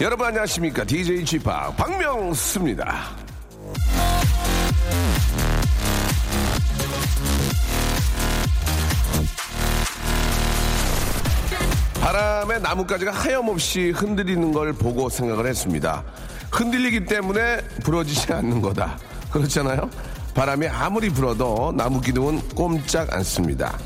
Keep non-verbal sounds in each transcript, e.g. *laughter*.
여러분 안녕하십니까? DJ Chip 박명수입니다. 바람에 나뭇가지가 하염없이 흔들리는 걸 보고 생각을 했습니다. 흔들리기 때문에 부러지지 않는 거다. 그렇잖아요? 바람이 아무리 불어도 나무 기둥은 꼼짝 않습니다.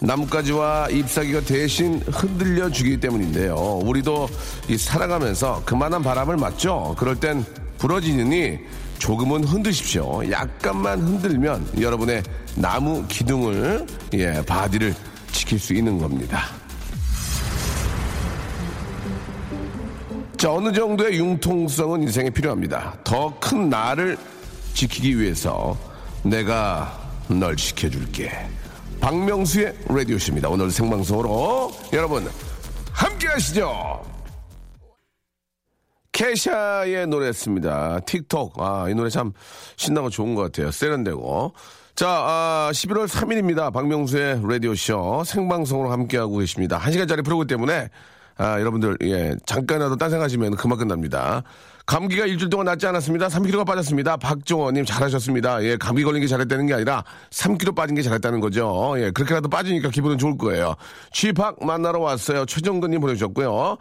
나뭇가지와 잎사귀가 대신 흔들려 주기 때문인데요. 우리도 이 살아가면서 그만한 바람을 맞죠? 그럴 땐 부러지느니 조금은 흔드십시오. 약간만 흔들면 여러분의 나무 기둥을, 예, 바디를 지킬 수 있는 겁니다. 자, 어느 정도의 융통성은 인생에 필요합니다. 더 큰 나를 지키기 위해서 내가 널 지켜줄게. 박명수의 라디오쇼입니다. 오늘 생방송으로 여러분 함께 하시죠. 케샤의 노래였습니다. 틱톡. 아, 이 노래 참 신나고 좋은 것 같아요. 세련되고. 자, 아, 11월 3일입니다. 박명수의 라디오쇼 생방송으로 함께하고 계십니다. 1시간짜리 프로그램 때문에 아, 여러분들, 예, 잠깐이라도 딴 생각하시면 그만 끝납니다. 감기가 일주일 동안 낫지 않았습니다. 3kg가 빠졌습니다. 박종원님 잘하셨습니다. 예, 감기 걸린 게 잘했다는 게 아니라 3kg 빠진 게 잘했다는 거죠. 예, 그렇게라도 빠지니까 기분은 좋을 거예요. 취팍 만나러 왔어요. 최정근님 보내주셨고요.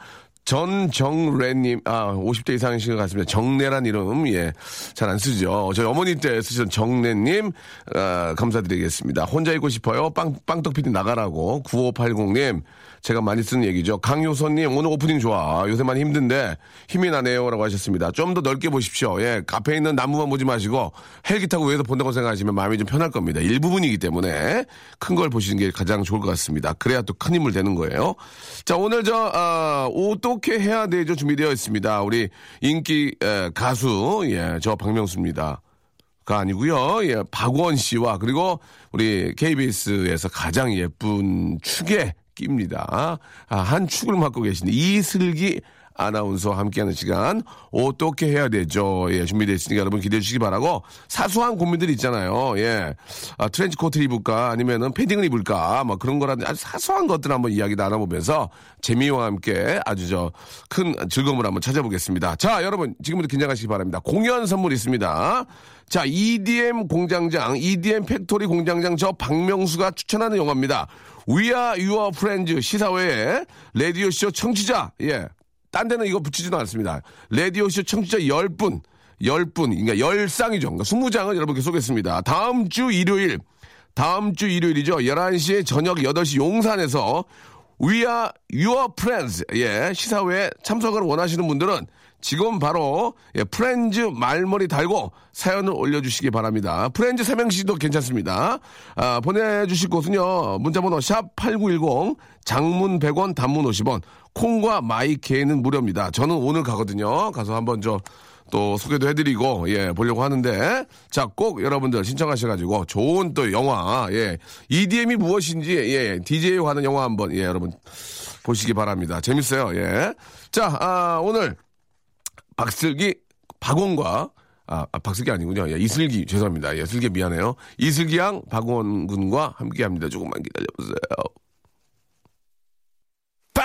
전정래님, 아, 50대 이상이신 것 같습니다. 정래란 이름, 예, 잘 안 쓰죠. 저희 어머니 때 쓰셨던 정래님, 아, 감사드리겠습니다. 혼자 있고 싶어요. 빵, 빵떡 피디 나가라고. 9580님, 제가 많이 쓰는 얘기죠. 강효선님, 오늘 오프닝 좋아. 요새 많이 힘든데 힘이 나네요. 라고 하셨습니다. 좀 더 넓게 보십시오. 예, 앞에 있는 나무만 보지 마시고 헬기 타고 위에서 본다고 생각하시면 마음이 좀 편할 겁니다. 일부분이기 때문에 큰 걸 보시는 게 가장 좋을 것 같습니다. 그래야 또 큰 힘을 되는 거예요. 자, 오늘 저, 아, 어떻게 해야 되죠? 준비되어 있습니다. 우리 인기 에, 가수, 예, 저 박명수입니다. 가 아니고요. 예, 박원 씨와 그리고 우리 KBS에서 가장 예쁜 축에 낍니다. 아, 한 축을 맡고 계신 이슬기 아나운서와 함께하는 시간 어떻게 해야 되죠? 예, 준비되어 있으니까 여러분 기대해 주시기 바라고 사소한 고민들이 있잖아요. 예, 아, 트렌치 코트 입을까 아니면은 패딩을 입을까 뭐 그런 거라든지 아주 사소한 것들 한번 이야기 나눠보면서 재미와 함께 아주 저 큰 즐거움을 한번 찾아보겠습니다. 자, 여러분 지금부터 긴장하시기 바랍니다. 공연 선물 있습니다. 자, EDM 공장장, EDM factory 공장장 저 박명수가 추천하는 영화입니다. We are your friends 시사회에 라디오쇼 청취자, 예. 딴 데는 이거 붙이지도 않습니다. 라디오쇼 청취자 10분, 10분, 그러니까 10쌍이죠. 그러니까 20장을 여러분께 쏘겠습니다. 다음 주 일요일, 다음 주 일요일이죠. 11시에 저녁 8시 용산에서 We are your friends. 예, 시사회에 참석을 원하시는 분들은 지금 바로 예, 프렌즈 말머리 달고 사연을 올려주시기 바랍니다. 프렌즈 삼행시도 괜찮습니다. 아, 보내주실 곳은요. 문자번호 샵 8910 장문 100원 단문 50원 콩과 마이케이는 무료입니다. 저는 오늘 가거든요. 가서 한번 저 또 소개도 해드리고 예 보려고 하는데 자 꼭 여러분들 신청하셔가지고 좋은 또 영화 예 EDM이 무엇인지 예 DJ에 관한 영화 한번 예 여러분 보시기 바랍니다. 재밌어요. 예. 자 아, 오늘 박슬기 박원과 아, 아, 박슬기 아니군요. 예, 이슬기 죄송합니다. 예, 슬기 미안해요. 이슬기 양 박원 군과 함께합니다. 조금만 기다려보세요.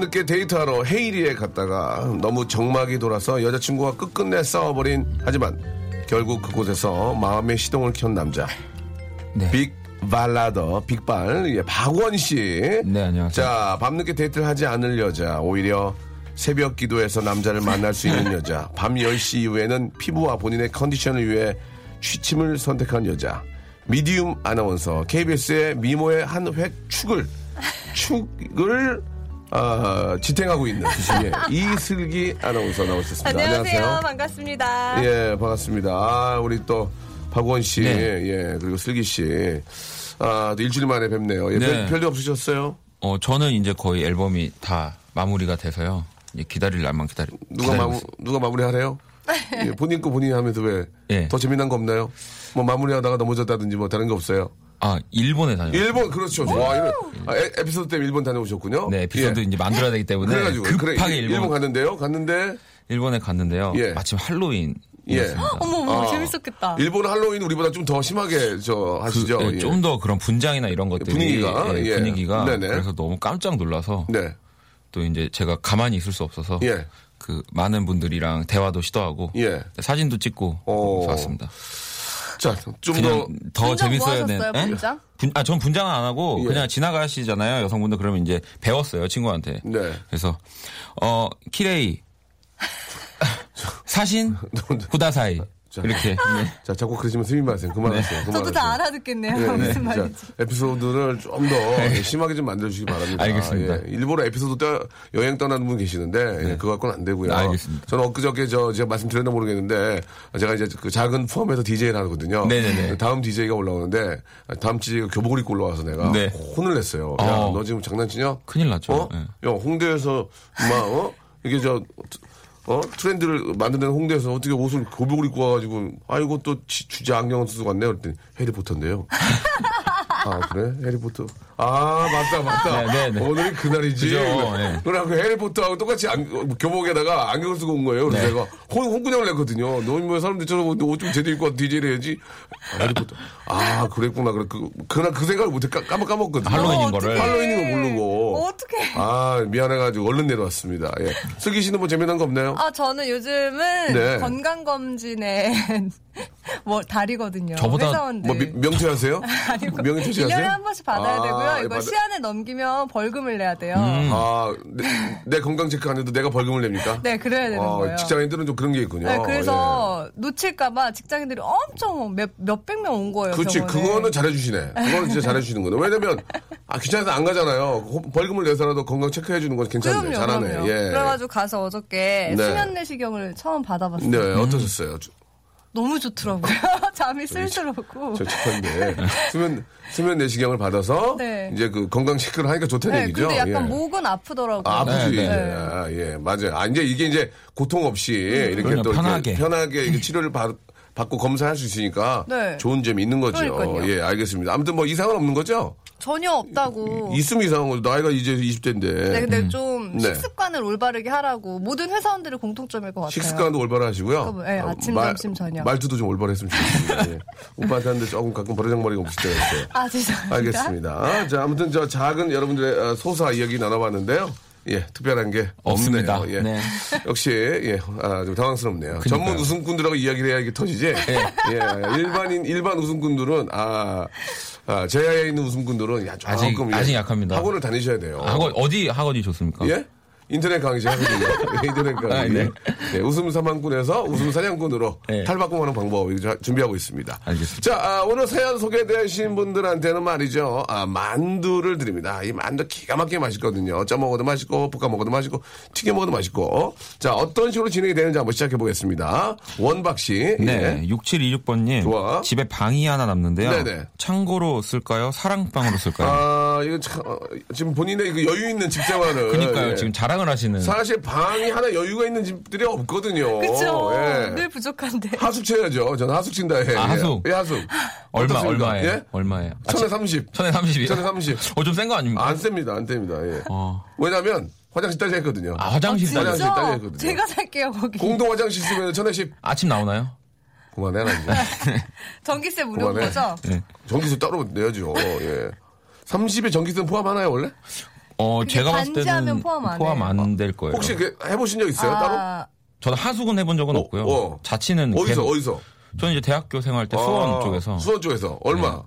밤늦게 데이트하러 헤이리에 갔다가 너무 적막이 돌아서 여자친구와 끝끝내 싸워버린 하지만 결국 그곳에서 마음의 시동을 켠 남자 네. big 발라더 빅발 예, 박원 씨. 네, 안녕하세요. 자 밤늦게 데이트를 하지 않을 여자 오히려 새벽 기도에서 남자를 만날 수 있는 여자 밤 10시 이후에는 피부와 본인의 컨디션을 위해 취침을 선택한 여자 medium 아나운서 KBS의 미모의 한 획 축을 축을 아, 지탱하고 있는 주식의 *laughs* 이슬기 아나운서 나오셨습니다. 안녕하세요. 반갑습니다. 예, 반갑습니다. 아, 우리 또 박원 씨, 네. 예, 그리고 슬기 씨. 아, 또 일주일 만에 뵙네요. 예, 네. 별, 별일 없으셨어요? 어, 저는 이제 거의 앨범이 다 마무리가 돼서요. 이제 기다릴 날만 기다리. 누가 기다리고 마무, 있어요. 누가 마무리 하래요? *laughs* 예, 본인 거 본인이 하면서 왜? 예. 더 재미난 거 없나요? 뭐 마무리하다가 넘어졌다든지 뭐 다른 거 없어요? 아, 일본에 다녀요. 일본, 그렇죠. 와, 이런, 아, 에, 에피소드 때문에 일본 다녀오셨군요? 네, 에피소드 예. 이제 만들어야 되기 때문에 그래가지고, 급하게 그래, 일- 일본, 일본 갔는데요? 갔는데, 일본에 갔는데요. 예. 마침 할로윈이었습니다. 어머, 어머, 아, 재밌었겠다. 일본 할로윈 우리보다 좀 더 심하게 저 하시죠? 그, 예, 예. 좀더 그런 분장이나 이런 것들이 분위기가, 예, 예. 분위기가 네네. 그래서 너무 깜짝 놀라서 네. 또 이제 제가 가만히 있을 수 없어서 예. 그 많은 분들이랑 대화도 시도하고 예. 사진도 찍고 오. 왔습니다. 자, 좀 더. 그냥 더 분장 재밌어야 뭐 되는. 예? 분장? 분, 아, 전 분장은 안 하고 예. 그냥 지나가시잖아요. 여성분들 그러면 이제 배웠어요, 친구한테. 네. 그래서 어, 키레이 사신 *laughs* 후다사이 자. 이렇게. 네. 자, 자꾸 그러시면 스미 마세요. 그만하세요. 그만하세요. 저도 다 알아듣겠네요. 예, 예. 무슨 자, 말인지. 에피소드를 좀 더 심하게 좀 만들어주시기 바랍니다. 알겠습니다. 예. 일부러 에피소드 떠, 여행 떠나는 분 계시는데 예, 그거 갖고는 안 되고요. 알겠습니다. 저는 엊그저께 저 제가 말씀드렸나 모르겠는데 제가 이제 그 작은 포함해서 DJ를 하거든요. 네네네. 다음 DJ가 올라오는데 다음 DJ가 교복을 입고 올라와서 내가 네. 혼을 냈어요. 야, 어. 너 지금 장난치냐? 큰일 났죠. 어? 예. 야, 홍대에서 막 어? 이게 저 어? 트렌드를 만드는 홍대에서 어떻게 옷을 교복을 입고 와가지고 아이고 또 지- 주제 안경을 쓰고 왔네요. 그랬더니 해리포터인데요. *laughs* 아 그래 해리포터 아 맞다 맞다 네, 네, 네. 오늘이 그날이지 그죠, 네. 그래갖고 해리포터하고 똑같이 안, 교복에다가 안경을 쓰고 온 거예요 그래서 네. 내가 홍, 홍군형을 냈거든요 너뭐 사람들처럼 옷좀 제대로 입고 와서 DJ를 해야지 아, 해리포터 아 그랬구나 그래 그, 그날 그 생각을 못해 까, 까먹, 까먹거든요 할로윈인 어, 거를. 할로윈인 거 모르고 어떡해. 아 미안해가지고 얼른 내려왔습니다 예. 슬기 씨는 뭐 재미난 거 없나요? 아, 저는 요즘은 네. 건강 검진에 *laughs* 뭐 달이거든요. 저보다 회사원들. 뭐 미- 명퇴하세요? 아니고 명퇴 하세요? 1년에 한 번씩 받아야 아, 되고요. 예, 이거 받아- 시안에 넘기면 벌금을 내야 돼요. 아, 내, 내 건강 체크 안 해도 내가 벌금을 냅니까? 네, 그래야 되는 아, 거예요. 직장인들은 좀 그런 게 있군요. 네, 그래서 놓칠까봐 직장인들이 엄청 몇, 몇백 명 온 거예요. 그렇지. 그거는 잘해주시네. 그거는 진짜 잘해주시는 거네. 왜냐면, 아, 귀찮아서 안 가잖아요. 호- 벌금을 내서라도 건강 체크해 주는 건 괜찮네. 그럼요, 잘하네. 그럼요. 예. 그래가지고 가서 어저께 네. 수면 내시경을 처음 받아봤어요. 네, 어떠셨어요? 저, 너무 좋더라고요. *laughs* 잠이 쓸쓸 오고. 저 착한데. 수면, 수면 내시경을 받아서, 네. 이제 그 건강 체크를 하니까 좋다는 네, 얘기죠. 근데 약간 예. 목은 아프더라고요. 아, 아프지. 네, 네. 예, 아, 예, 맞아요. 아, 이제 이게 이제 고통 없이 이렇게 그럼요, 또 이렇게 편하게. 편하게 이렇게 치료를 받, 받고 검사할 수 있으니까 네. 좋은 점이 있는 거죠. 그러니까요. 예, 알겠습니다. 아무튼 뭐 이상은 없는 거죠? 전혀 없다고. 있으면 이상한 거죠. 나이가 이제 20대인데. 네, 근데 좀 네. 식습관을 올바르게 하라고 모든 회사원들의 공통점일 것 같아요. 식습관도 올바르하시고요. 네, 어, 아침, 점심, 저녁. 말투도 말투도 좀 올바르했으면 좋겠습니다. 예. 오빠한테 하는데 조금 가끔 버르장머리가 없을 때가 있어요. 아, 죄송합니다. 알겠습니다. 자, 아무튼 저 작은 여러분들의 어, 소사 이야기 나눠봤는데요. 예, 특별한 게 없습니다. 없네요. 예. 네. 역시 예, 아, 좀 당황스럽네요. 전문 우승꾼들하고 이야기를 해야 이게 터지지. 예, 일반인 일반 우승꾼들은 아, 아 제야에 있는 우승꾼들은 야, 조금 아직- 예, 아직 약합니다. 학원을 다니셔야 돼요. 학원 어디 학원이 좋습니까? 예? 인터넷 강의 제가 하거든요. 예, *laughs* 인터넷 강의. 아, 네. 예, 웃음 사망꾼에서 웃음 사냥꾼으로 네. 탈바꿈하는 방법 준비하고 있습니다. 알겠습니다. 자, 아, 오늘 사연 소개되신 분들한테는 말이죠. 아, 만두를 드립니다. 이 만두 기가 막히게 맛있거든요. 쪄 먹어도 맛있고, 볶아 먹어도 맛있고, 튀겨 먹어도 맛있고. 자, 어떤 식으로 진행이 되는지 한번 시작해 보겠습니다. 원박 씨. 네, 예. 6726번님. 좋아. 집에 방이 하나 남는데요. 네네. 창고로 쓸까요? 사랑방으로 쓸까요? 아, 이거 참, 어, 지금 본인의 그 여유 있는 집 생활을. 그니까요. 예. 지금 자랑 을 하시는. 사실 방이 하나 여유가 있는 집들이 없거든요. 그쵸. 예. 늘 부족한데. 하숙 쳐야죠. 저는 하숙 친다 해. 아, 하숙. 예, 하숙. 얼마? 얼마예요? 예? 얼마예요? 아, 천에 30. 천에 30이요? 천에 30. *laughs* 어, 좀 센 거 아닙니까? 안 셉니다. 안 셉니다. 예. 어. 왜냐면 화장실 따져 했거든요. 아, 화장실 진짜? 따로. 화장실 따져 했거든요. 제가 살게요, 거기. 공동 화장실 쓰면 천에 10. 아침 나오나요? 그만해라, 이제. *laughs* 전기세 무료인. 거죠? 네. 전기세 따로 내야죠. 예. 30에 전기세는 포함하나요, 원래? 어, 제가 봤을 반지하면 때는 포함 안 포함 해요. 안 될 거예요. 혹시 그 해보신 적 있어요, 따로? 아, 저는 하숙은 해본 적은 어, 없고요. 어. 자취는 어디서, 계속- 어디서? 저는 이제 대학교 생활 때 수원 아, 쪽에서 수원 쪽에서. 얼마?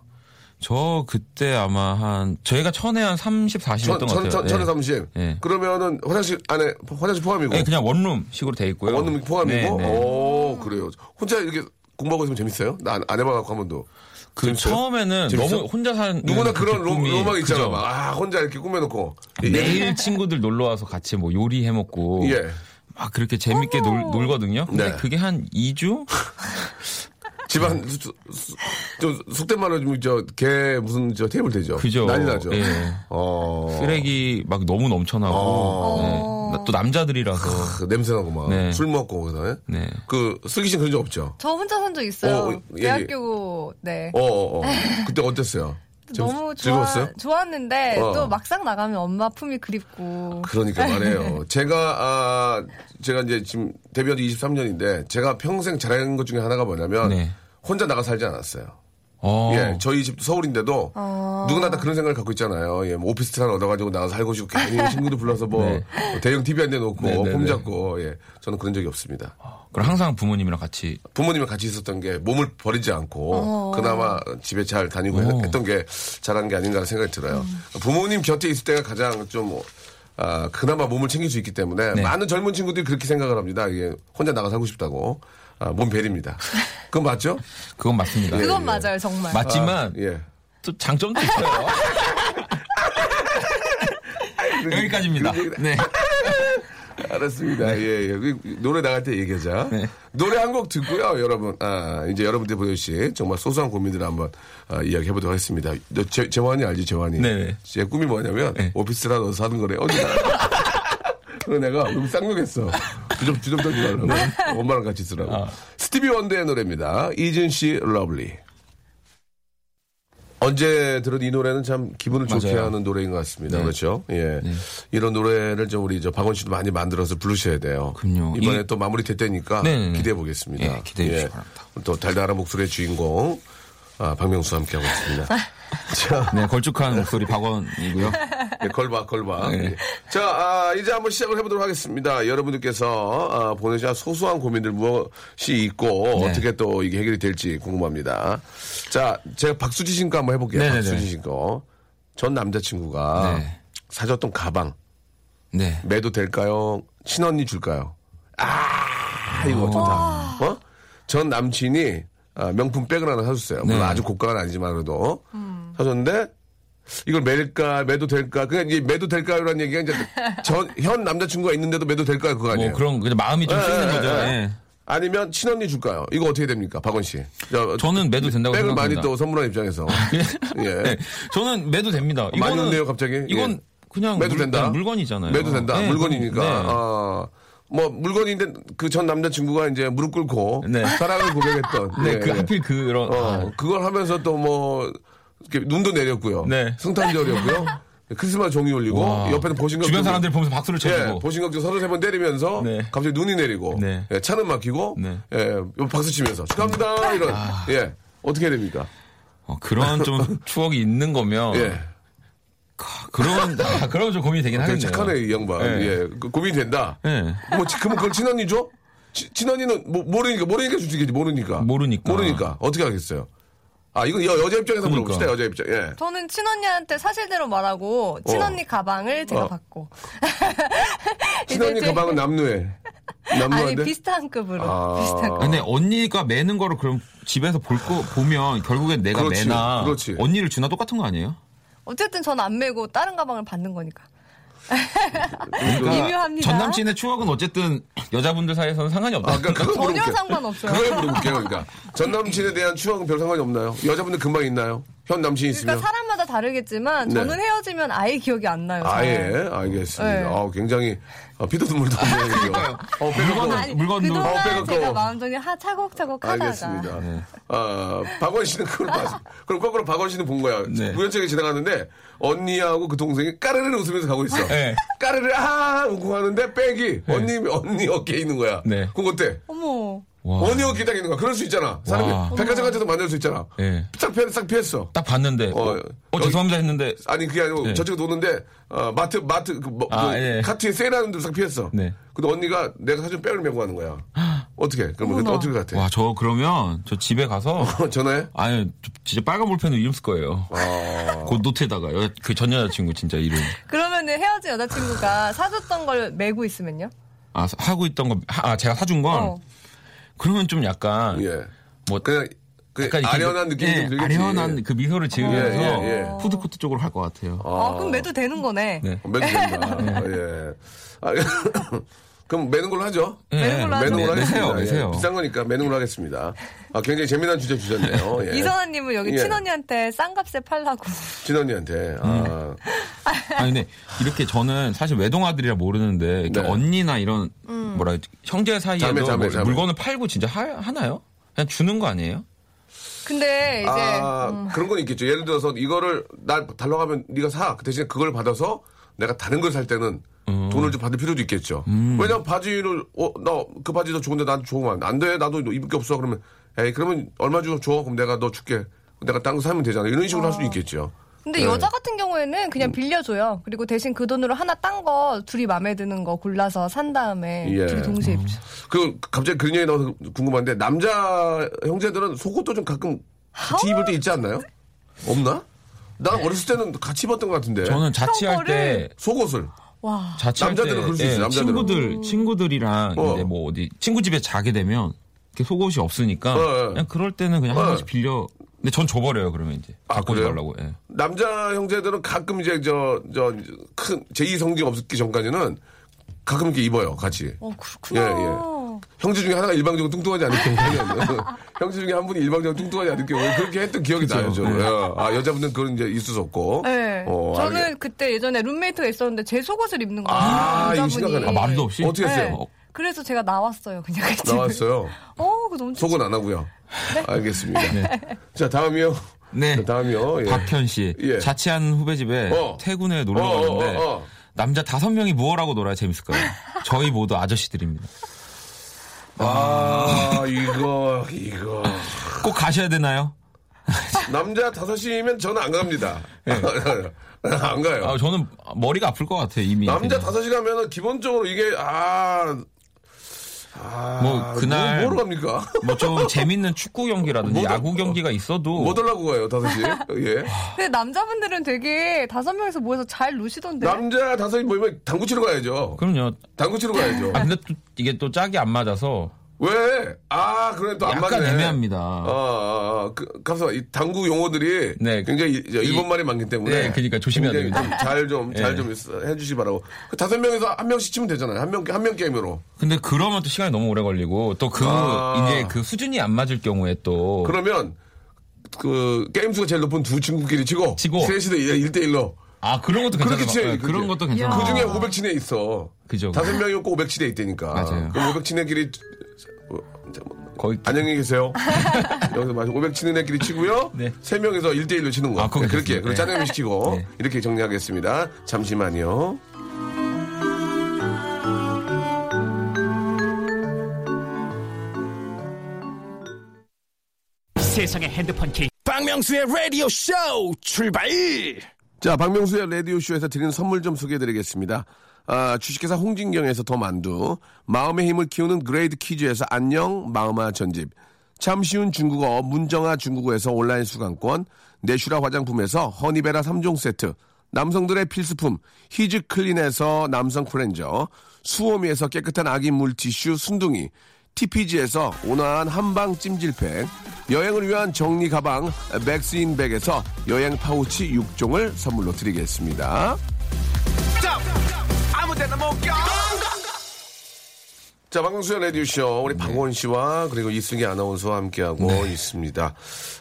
저 그때 아마 한 저희가 천에 한 30, 40이었던 것 천, 같아요. 천, 네. 천에 30. 네. 그러면은 화장실 안에, 화장실 포함이고. 네, 그냥 원룸식으로 돼 있고요. 원룸 포함이고. 네, 네. 오, 그래요. 혼자 이렇게 공부하고 있으면 재밌어요? 나 안 해봐갖고 한 번도. 그 재밌어요? 처음에는 재밌어? 너무 혼자 사는 누구나 그 그런 로, 로망 있잖아. 막, 아, 혼자 이렇게 꾸며놓고. 예. 매일 친구들 놀러 와서 같이 뭐 요리해 먹고 예. 막 그렇게 재밌게 놀, 놀거든요. 근데 네. 그게 한 2주? 집안, 수- 수- 좀, 속된 말로 좀, 저, 개, 무슨, 저, 테이블 되죠? 그죠. 난리 나죠? 예. 어. 쓰레기 막 너무 넘쳐나고 어. 네. 또 남자들이라서 그 냄새나고 막. 네. 술 먹고, 그다음에. 네. 그, 슬기 씨는 그런 적 없죠? 저 혼자 산 적 있어요. 어, 예, 대학교 네. 어, 어, 어. 그때 어땠어요? *laughs* 좀 너무 좋아, 즐거웠어요? 좋았는데 어. 또 막상 나가면 엄마 품이 그립고 그러니까 말해요. *laughs* 제가 아 제가 이제 지금 데뷔한 지 23년인데 제가 평생 잘한 것 중에 하나가 뭐냐면 네. 혼자 나가 살지 않았어요. 어. 예, 저희 집 서울인데도 누구나 다 그런 생각을 갖고 있잖아요. 예, 뭐 오피스텔 하나 얻어가지고 나가서 살고 싶고 괜히 *laughs* 친구들 불러서 뭐, 네. 뭐 대형 TV 한 대 놓고 네, 네, 홈 네. 잡고 예, 저는 그런 적이 없습니다. 그럼 항상 부모님이랑 같이 부모님이랑 같이 있었던 게 몸을 버리지 않고 그나마 집에 잘 다니고 오. 했던 게 잘한 게 아닌가 하는 생각이 들어요. 부모님 곁에 있을 때가 가장 좀 아, 그나마 몸을 챙길 수 있기 때문에 네. 많은 젊은 친구들이 그렇게 생각을 합니다. 이게 혼자 나가 살고 싶다고. 아, 몸 베립니다. 그건 맞죠? 그건 맞습니다. 그건 예. 맞아요 정말. 맞지만 예. 또 장점도 있어요. *laughs* 여기까지입니다. 그런 얘기- 네. *laughs* 알았습니다. 예, 예. 그 노래 나갈 때 얘기하자. 네. 노래 한 곡 듣고요, 여러분. 아, 이제 여러분들 보듯이 정말 소소한 고민들을 한번 아, 이야기 해보도록 하겠습니다. 너 재, 재환이 알지, 재환이? 네네. 쟤 꿈이 뭐냐면, 네. 오피스텔 얻어서 사는 거래. 어디 가? 그래서 내가 너무 쌍욕했어. 주접, 주접 떨지 말라고. 엄마랑 같이 쓰라고. 아. 스티비 원더의 노래입니다. Isn't She Lovely. 언제 들어도 이 노래는 참 기분을 좋게 맞아요. 하는 노래인 것 같습니다. 네. 그렇죠? 예. 이런 노래를 좀 우리 저 박원 씨도 많이 만들어서 부르셔야 돼요. 그럼요. 이번에 이- 또 마무리 됐다니까 네네네. 기대해 보겠습니다. 예, 기대해 주시기 바랍니다. 또 달달한 목소리의 주인공 아, 박명수와 함께하고 있습니다. *laughs* 자, 네, 걸쭉한 목소리 박원이고요. 네, 걸바, 걸바. 네. 예. 자, 아, 이제 한번 시작을 해보도록 하겠습니다. 여러분들께서 아, 보내주신 소소한 고민들 무엇이 있고 네. 어떻게 또 이게 해결이 될지 궁금합니다. 자, 제가 박수지 씨거 한번 해볼게요. 네네네. 박수지 씨 거. 전 남자친구가 네. 사줬던 가방 네. 매도 될까요? 친언니 줄까요? 아, 이거 좋다. 어? 전 남친이 아, 명품 백을 하나 사줬어요. 물론 네. 아주 고가는 아니지만 그래도 사줬는데 이걸 매일까 매도 될까? 그냥 이제 매도 될까요라는 얘기가 이제 전 현 남자친구가 있는데도 매도 될까요? 그거 아니에요? 뭐 그런 그냥 마음이 좀 예, 쓰이는 예, 거죠. 예. 예. 아니면 친언니 줄까요? 이거 어떻게 됩니까, 박원 씨? 자, 저는 매도 된다고 백을 많이 생각합니다. 또 선물한 입장에서 *laughs* 예. 네, 저는 매도 됩니다. 많이 이거는 웃네요, 갑자기. 이건 예. 그냥 매도 물, 된다. 물건이잖아요. 매도 된다. 네, 물건이니까. 네. 아, 뭐 물건인데 그 전 남자친구가 이제 무릎 꿇고 네. 사랑을 고백했던. 네, 예, 그 예. 하필 그런 어, 아, 그걸 하면서 또 뭐 눈도 내렸고요. 네. 성탄절이었고요. 크리스마스 종이 올리고 와. 옆에는 보신각 주변 사람들 보면서 박수를 예, 쳐주고 보신각도 서너 세번 때리면서 네. 갑자기 눈이 내리고 네. 예, 차는 막히고 네. 예, 박수 치면서 축하합니다 이런 예 어떻게 해야 됩니까? 어, 그런 좀 *laughs* 추억이 있는 거면 예. 그런 아, 그런 좀 고민이 되긴 되게 하겠네요. 착하네 이 양반. 예. 예, 그 고민이 된다. 예. 뭐 지- 그러면 그걸 친언니 줘? 치- 친언니는 뭐, 모르니까 모르니까 주시겠지 모르니까 모르니까. 모르니까 어떻게 하겠어요? 아 이건 여, 여자 입장에서 그러니까. 물어봅시다 여자 입장. 예. 저는 친언니한테 사실대로 말하고 친언니 가방을 제가 어. 받고 *laughs* 친언니 가방은 남루에 아니 남루한데 비슷한 급으로 아. 비슷한 급. 근데 언니가 매는 거를 그럼 집에서 볼 거 보면 결국엔 내가 그렇지, 매나 그렇지. 언니를 주나 똑같은 거 아니에요? 어쨌든 저는 안 메고 다른 가방을 받는 거니까. 그러니까 미묘합니다. 전 남친의 추억은 어쨌든 여자분들 사이에서는 상관이 없다. 아, 그러니까 그거 전혀 물어볼게요. 상관없어요. 그걸 물어볼게요. 그러니까 전 남친에 대한 추억은 별 상관이 없나요? 여자분들 금방 있나요? 현 남친 있으면 그러니까 사람마다 다르겠지만 네. 저는 헤어지면 아예 기억이 안 나요. 잘. 아예 알겠습니다. 네. 아, 굉장히 아, 피도 눈물도 없네요. *laughs* 어, 물건은- 아니, 물건도- 어, 그동안 빼갖고. 제가 마음 중에 하 차곡차곡 하다가 알겠습니다. 네. 아, 박원 씨는 그걸 봤, *laughs* 그럼 거꾸로 박원 씨는 본 거야. 네. 우연찮게 지나가는데 언니하고 그 동생이 까르르 웃으면서 가고 있어. 네. 까르르 아 웃고 가는데 백이 언니 언니 어깨에 있는 거야. 네. 그거 어때? 어머. 딱 있는 거야. 그럴 수 있잖아. 사람이 와. 백화점 같아도 만날 수 있잖아. 예. 싹 피했, 싹 피했어. 딱 봤는데 어, 어, 어, 죄송합니다 했는데 아니 그게 아니고 네. 저쪽에 노는데 어, 마트 마트 그, 뭐, 아, 그 예. 카트에 세일하는 데싹 피했어. 네. 근데 언니가 내가 사준 백을 메고 가는 거야. 어떻게? 그러면 그때 어머나. 어떻게 같아? 와 저 그러면 저 집에 가서 *laughs* 전화해? 아니 저 진짜 빨간 볼펜으로 이름 쓸 거예요. 아. *laughs* 그 노트에다가 그 전 여자친구 진짜 이름 그러면 헤어진 여자친구가 사줬던 걸 메고 있으면요? 아 사- 하고 있던 거 아 제가 사준 건 어. 그러면 좀 약간 예. 뭐 그냥 그 약간 이렇게 아련한 느낌이 예, 좀 들겠지. 아련한 그 미소를 지으면서 예, 예, 예. 푸드코트 쪽으로 할것 같아요. 아, 그럼 매도 되는 거네. 네. 매도 된다. *laughs* 예. 아, 그럼 매는 걸로 하죠. 매는 걸로. 매는 걸로 네, 하겠습니다. 매세요, 매세요. 예, 비싼 거니까 매는 걸로 하겠습니다. 아, 굉장히 재미난 주제 주셨네요. *laughs* 예. 이선아님은 여기 예. 친언니한테 싼 값에 팔라고. 친언니한테. 아, *laughs* 아니 근데 이렇게 저는 사실 외동아들이라 모르는데 이렇게 네. 언니나 이런 음. 뭐라 해야지, 형제 사이에도 자매, 자매, 뭐 자매. 물건을 팔고 진짜 하, 하나요? 그냥 주는 거 아니에요? 근데 이제 아, 음, 그런 건 있겠죠. 예를 들어서 이거를 날 달라고 하면 네가 사. 그 대신에 그걸 받아서 내가 다른 걸 살 때는 음. 돈을 좀 받을 필요도 있겠죠. 왜냐면 바지를, 어, 나 그 바지 더 좋은데 나한테 좋으면 안 돼. 나도 입을 게 없어. 그러면, 에이, 그러면 얼마 주고 줘. 그럼 내가 너 줄게. 내가 딴 거 사면 되잖아. 이런 식으로 할 수도 있겠죠. 근데 네. 여자 같은 경우에는 그냥 빌려줘요. 그리고 대신 그 돈으로 하나 딴 거 둘이 마음에 드는 거 골라서 산 다음에 예. 둘이 동시에 입죠. 그, 갑자기 그런 얘기 나와서 궁금한데, 남자 형제들은 속옷도 좀 가끔 같이 입을 때 있지 않나요? 없나? 난 어렸을 때는 같이 입었던 것 같은데. 저는 자취할 형때 속옷을. 와. 자취할 남자들은 때 그럴 수 예, 있어요, 남자들은. 친구들 친구들이랑 어. 이제 뭐 어디 친구 집에 자게 되면 이렇게 속옷이 없으니까 어, 어. 그냥 그럴 때는 그냥 어. 하나씩 빌려. 근데 전 줘버려요 그러면 이제 아, 갖고 그래요? 말라고. 예. 남자 형제들은 가끔 이제 저, 저, 큰, 제2성직 없기 전까지는 가끔 이렇게 입어요, 같이. 어, 그렇구나. 예, 예. 형제 중에 하나가 일방적으로 뚱뚱하지 않을 경우는 *laughs* *laughs* 형제 중에 한 분이 일방적으로 뚱뚱하지 않을 경우에 그렇게 했던 기억이 나요, 저는. 예. 아, 여자분들은 그런 이제 있을 수 없고. 네. 어, 저는 알게. 그때 예전에 룸메이트가 있었는데 제 속옷을 입는 거예요. 아, 이거 여자분이. 심각하네. 아 말도 없이 어떻게 했어요? 네. 그래서 제가 나왔어요. 그냥 같이. 나왔어요. *laughs* 어, 그거 너무 속은 안 하고요. 네. 알겠습니다. 자, 다음이요. 네. 자, 다음이요. 예. 박현 씨 예. 자취한 후배 집에 어. 퇴근에 놀러 어, 어, 갔는데 어, 어. 남자 다섯 명이 무엇하고 놀아야 재밌을까요? 저희 모두 아저씨들입니다. 아, 이거, 이거. 꼭 가셔야 되나요? 남자 다섯이면 저는 안 갑니다. *laughs* 안 가요. 아, 저는 머리가 아플 것 같아요 이미. 남자. 다섯이 가면은 기본적으로 이게 아, 아 뭐 그날 뭐, 뭐로 갑니까? *laughs* 뭐 좀 재밌는 축구 경기라든지 뭐, 야구 경기가 있어도 뭐 달라고 가요 다섯이? 예. 근데 남자분들은 되게 다섯 명이서 모여서 잘 노시던데. 남자 다섯이 모이면 당구 치러 가야죠. 그럼요. 당구 치러 가야죠. 아 근데 또 이게 또 짝이 안 맞아서 왜? 아, 그래 또안 약간 맞네. 애매합니다. 아, 아, 아, 그, 가서 이 당구 용어들이 네. 굉장히 이- 일본 말이 많기 때문에. 네, 그러니까 조심해야 굉장히 됩니다. 잘 좀, *laughs* 잘 네. 좀 해주시기 바라고. 그 다섯 명에서 한 명씩 치면 되잖아요. 한 명, 한 명 게임으로. 근데 그러면 또 시간이 너무 오래 걸리고 또 그 아. 이제 그 수준이 안 맞을 경우에 또 그러면, 그, 게임 수가 제일 높은 두 친구끼리 치고. 치고. 셋이서 1대1로. 아 그런 것도 그렇게 괜찮아요. 치어요, 네, 그렇게. 그런 것도 괜찮아요. 그 중에 500 친에 있어. 그죠. 다섯 명이 없고 500 친에 있다니까. 맞아요. 그럼 500친애끼리, 거의 안녕히 계세요. *laughs* 여기서 마시 500친애끼리 치고요. 네. 세 명이서 1대1로 치는 거. 아, 네, 그렇게. 그리고 짜장면 시키고. 네. 이렇게 정리하겠습니다. 잠시만요. 세상의 핸드폰 케이스 박명수의 라디오 쇼 출발 자, 박명수의 라디오 쇼에서 드리는 선물 좀 소개해 드리겠습니다. 아, 주식회사 홍진경에서 더 만두, 마음의 힘을 키우는 그레이트북스에서 안녕, 마음아 전집, 참 쉬운 중국어 문정아 중국어에서 온라인 수강권, 내슈라 화장품에서 허니베라 3종 세트, 남성들의 필수품 히즈 클린에서 남성 클렌저, 수오미에서 깨끗한 아기 물티슈 순둥이, TPG에서 온화한 한방 찜질팩, 여행을 위한 정리 가방 맥스인 백에서 여행 파우치 6종을 선물로 드리겠습니다. 자, 박명수의 라디오쇼. 우리 박원 씨와 그리고 이승기 아나운서와 함께하고 있습니다.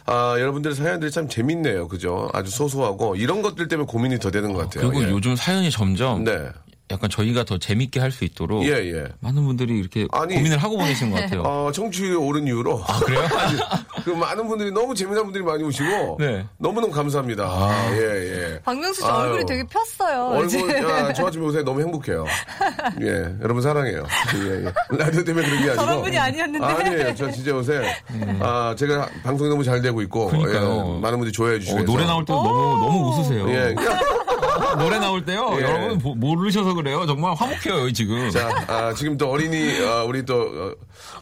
아, 여러분들의 사연들이 참 재밌네요. 그죠? 아주 소소하고 이런 것들 때문에 고민이 더 되는 것 같아요. 그리고 예. 요즘 사연이 점점 네. 약간 저희가 더 재밌게 할 수 있도록 예, 예. 많은 분들이 이렇게 아니, 고민을 하고 보내시는 것 같아요. *laughs* 어, 청취율이 오른 이유로. 아, 그래요? *laughs* 그 많은 분들이 너무 재미난 분들이 많이 오시고. *laughs* 네. 너무너무 감사합니다. 아, 예, 예. 박명수 씨 아유. 얼굴이 되게 폈어요. 얼굴. 야, 저 아침에 요새 너무 행복해요. 예, 여러분 사랑해요. 예, 예. 라디오 때문에 그런 게 아니고. 저런 분이 아니었는데. 아니에요. 저 진짜 요새, 아, 제가 방송이 너무 잘 되고 있고. 그러니까요. 예, 많은 분들이 좋아해 주시고. 어, 노래 나올 때도 너무 너무 웃으세요. 예. 노래 나올 때요. 예. 여러분 모- 모르셔서 그래요. 정말 화목해요 지금. 자, 아, 지금 또 어린이, 아, 우리 또, 어,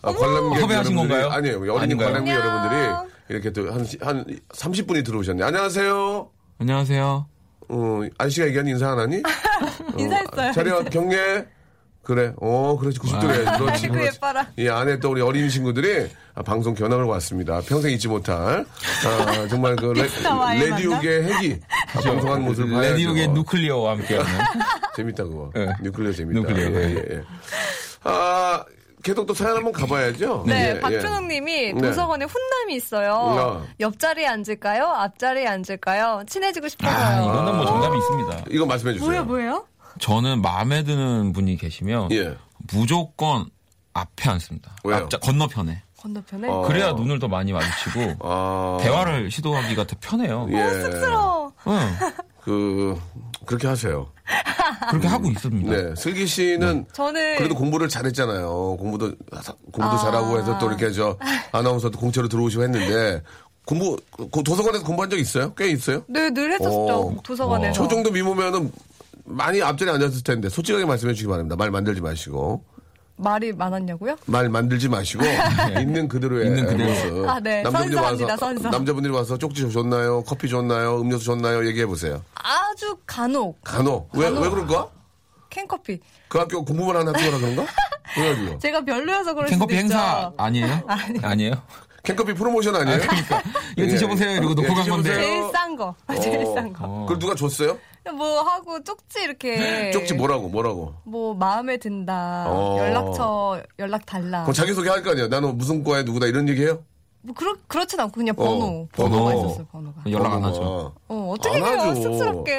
아, 관람객 섭외하신 여러분들이- 건가요? 아니에요. 어린이 아닌가요? 관람객 안녕. 여러분들이 이렇게 또 한, 한 30분이 들어오셨네. 안녕하세요. 안녕하세요. 어, 안씨가 얘기한 인사 안 하니? *laughs* 인사했어요. 자리야, 경례. 그래. 어, 그렇지. 90도래. 그렇지. 아이고, 그렇지. 예뻐라. 이 안에 또 우리 어린 친구들이 아, 방송 견학을 왔습니다. 평생 잊지 못할 아, 정말 그 레, *laughs* 레디오계 핵이 아, 방송하는 모습을 봐야죠. 레디오의 nuclear와 함께하는. *laughs* 재밌다 그거. 네. nuclear 재밌다. nuclear. 예, 예, 예. 아 계속 또 사연 한번 가봐야죠. 네, 예, 예. 박준홍님이 네. 도서관에 훈남이 있어요. 어. 옆자리에 앉을까요? 앞자리에 앉을까요? 친해지고 싶어서요. 아, 이거는 뭐 정답이 있습니다. 이거 말씀해 주세요. 뭐예요, 뭐예요? 저는 마음에 드는 분이 계시면 예. 무조건 앞에 앉습니다. 왜요? 앞자, 건너편에. 건너편에? 어. 그래야 눈을 더 많이 마주치고 *laughs* 아, 대화를 시도하기가 더 편해요. 예. 쑥스러워. 응, *laughs* 그 그렇게 하세요. 그렇게 하고 있습니다. 네, 슬기 씨는 저는 그래도 공부를 잘했잖아요. 공부도 공부도 아. 잘하고 해서 또 이렇게 저 아나운서도 공채로 들어오시고 했는데 공부 그 도서관에서 공부한 적 있어요? 꽤 있어요? 네, 늘 했었죠. 어. 도서관에서. 저 정도 미모면은 많이 앞자리에 앉았을 텐데 솔직하게 말씀해 주시기 바랍니다. 말 만들지 마시고 말이 많았냐고요? 말 만들지 마시고 *laughs* 있는 그대로의 있는 그대로. 모습. 아, 네. 남자분들이 선서합니다, 와서 선서. 남자분들이 와서 쪽지 줬나요? 커피 줬나요? 음료수 줬나요? 얘기해 보세요. 아주 간혹 간혹 왜왜 그럴까? 캔커피. 그 학교 공부만 하는 학교라 그런가? 그래가지고 제가 별로여서 그럴 수도 캔커피. 행사 아니에요? *laughs* 아니에요? 캔커피 프로모션 아니에요? 이거 드셔보세요. 이러고 놓고 예, 간 건데. 드셔보세요. 제일 싼 거. *laughs* 제일 어. 싼 거. 그걸 누가 줬어요? 뭐 하고 쪽지 이렇게. 쪽지 뭐라고 뭐라고? 뭐 마음에 든다. 어. 연락처 연락 달라. 그럼 자기소개 할 거 아니야. 나는 무슨 과에 누구다 이런 얘기 해요? 뭐 그렇 그렇진 않고 그냥 번호. 어, 번호. 번호가 있었어요. 번호가. 연락 안. 하죠. 어, 어떻게 안 그래요? 하죠. 쑥스럽게.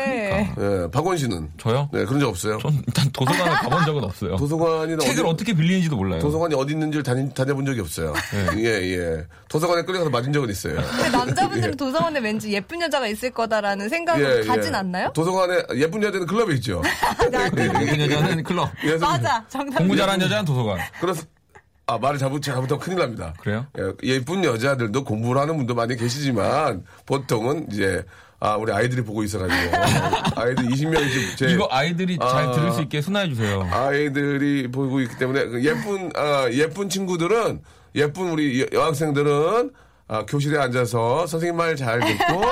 예, 박원 씨는 저요? 네 그런 적 없어요. 전 일단 도서관을 가본 적은 없어요. 도서관이나 책을 어디- 어떻게 빌리는지도 몰라요. 도서관이 어디 있는지를 다니, 다녀본 적이 없어요. 네. 예, 예. 도서관에 끌려가서 맞은 적은 있어요. 근데 남자분들은 *laughs* 도서관에 왠지 예쁜 여자가 있을 거다라는 생각을 가진 않나요? 예, 도서관에 예쁜 여자는 클럽에 있죠. *laughs* 예쁜 여자는 클럽. 맞아. 정답. 공부 잘하는 여자는 도서관. 그래서 아 말을 잘못 잘못하면 큰일 납니다. 그래요? 예, 예쁜 여자들도 공부를 하는 분도 많이 계시지만 보통은 이제 아 우리 아이들이 보고 있어가지고 *laughs* 아이들 20명이 제 이거 아이들이 잘 아. 들을 수 있게 순화해 주세요. 아이들이 보고 있기 때문에 그 예쁜 아, 예쁜 친구들은 예쁜 우리 여- 여학생들은 아, 교실에 앉아서 선생님 말 잘 듣고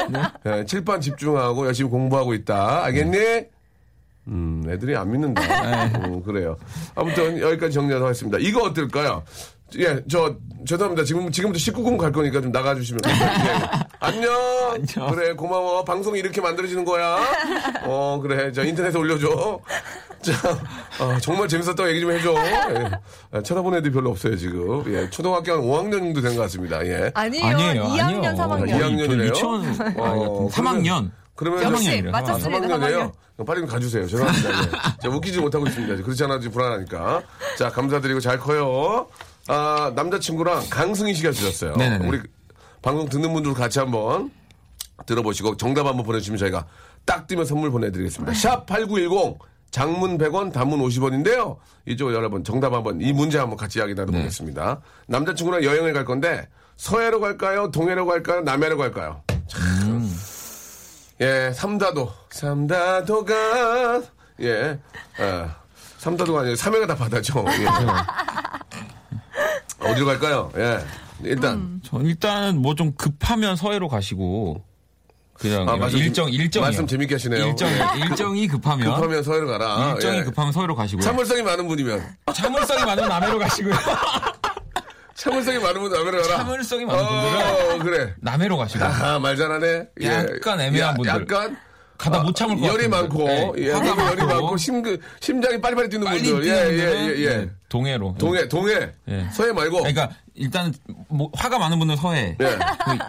*laughs* 예, 칠판 집중하고 열심히 공부하고 있다. 알겠니? 음, 애들이 안 믿는다. 음, 그래요. 아무튼 여기까지 정리하도록 하겠습니다. 이거 어떨까요? 예, 저 죄송합니다. 지금 지금부터 19금 갈 거니까 좀 나가주시면. 예, 예. *laughs* 안녕. 안녕. 그래 고마워. 방송이 이렇게 만들어지는 거야. 어 그래. 저 인터넷에 올려줘. 자, 어, 정말 재밌었다고 얘기 좀 해줘. 예. 아, 쳐다보는 애들이 별로 없어요 지금. 예, 초등학교 한 5학년 정도 된 것 같습니다. 예. 아니에요. 아니에요. 2학년, 아니요. 3학년. 이 학년. 2학년이래요? 유치원 어, 3학년. 그러면 역시 3학년이래요. 맞췄습니다. 3학년이에요. 빨리 좀 가주세요. 죄송합니다. 예. 제가 웃기지 못하고 있습니다. 그렇지 않아 지금 불안하니까. 자, 감사드리고 잘 커요. 아, 남자친구랑 강승희 씨가 주셨어요. 네네네. 우리 방송 듣는 분들 같이 한번 들어보시고 정답 한번 보내주시면 저희가 딱 뜨면 선물 보내드리겠습니다. 샵 8910 장문 100원, 단문 50원인데요. 이쪽 여러분 정답 한번 이 문제 한번 같이 이야기 나눠보겠습니다. 남자친구랑 여행을 갈 건데 서해로 갈까요? 동해로 갈까요? 남해로 갈까요? 참. 예, 삼다도. 삼다도가 예. 아, 삼다도가 아니라 삼해가 다 바다죠. 예. *laughs* 어디로 갈까요? 예. 일단 전 일단 뭐 좀 급하면 서해로 가시고 그냥 아, 말씀 좀- 일정 일정이 말씀 재밌게 하시네요. 일정 일정이 급하면, 급하면 서해로 가라. 일정이 예. 급하면 서해로 가시고요. 참을성이 많은 분이면 참을성이 많으면 남해로 가시고요. *laughs* 참을성이 많은 분 남해로 가라. 참을성이 많은 분들은 어, 그래. 남해로 가시고 아, 말 잘하네. 예. 약간 애매한 야, 분들. 약간 가다 못 참을 것 열이 많고, 분들. 예, 화가 그리고 열이 많고. 많고, 심, 심장이 빨리빨리 뛰는 빨리 분들. 뛰는 예, 예, 예, 예. 네, 동해로. 동해, 동해. 예. 서해 말고. 그러니까 일단 뭐 화가 많은 분은 서해, 예.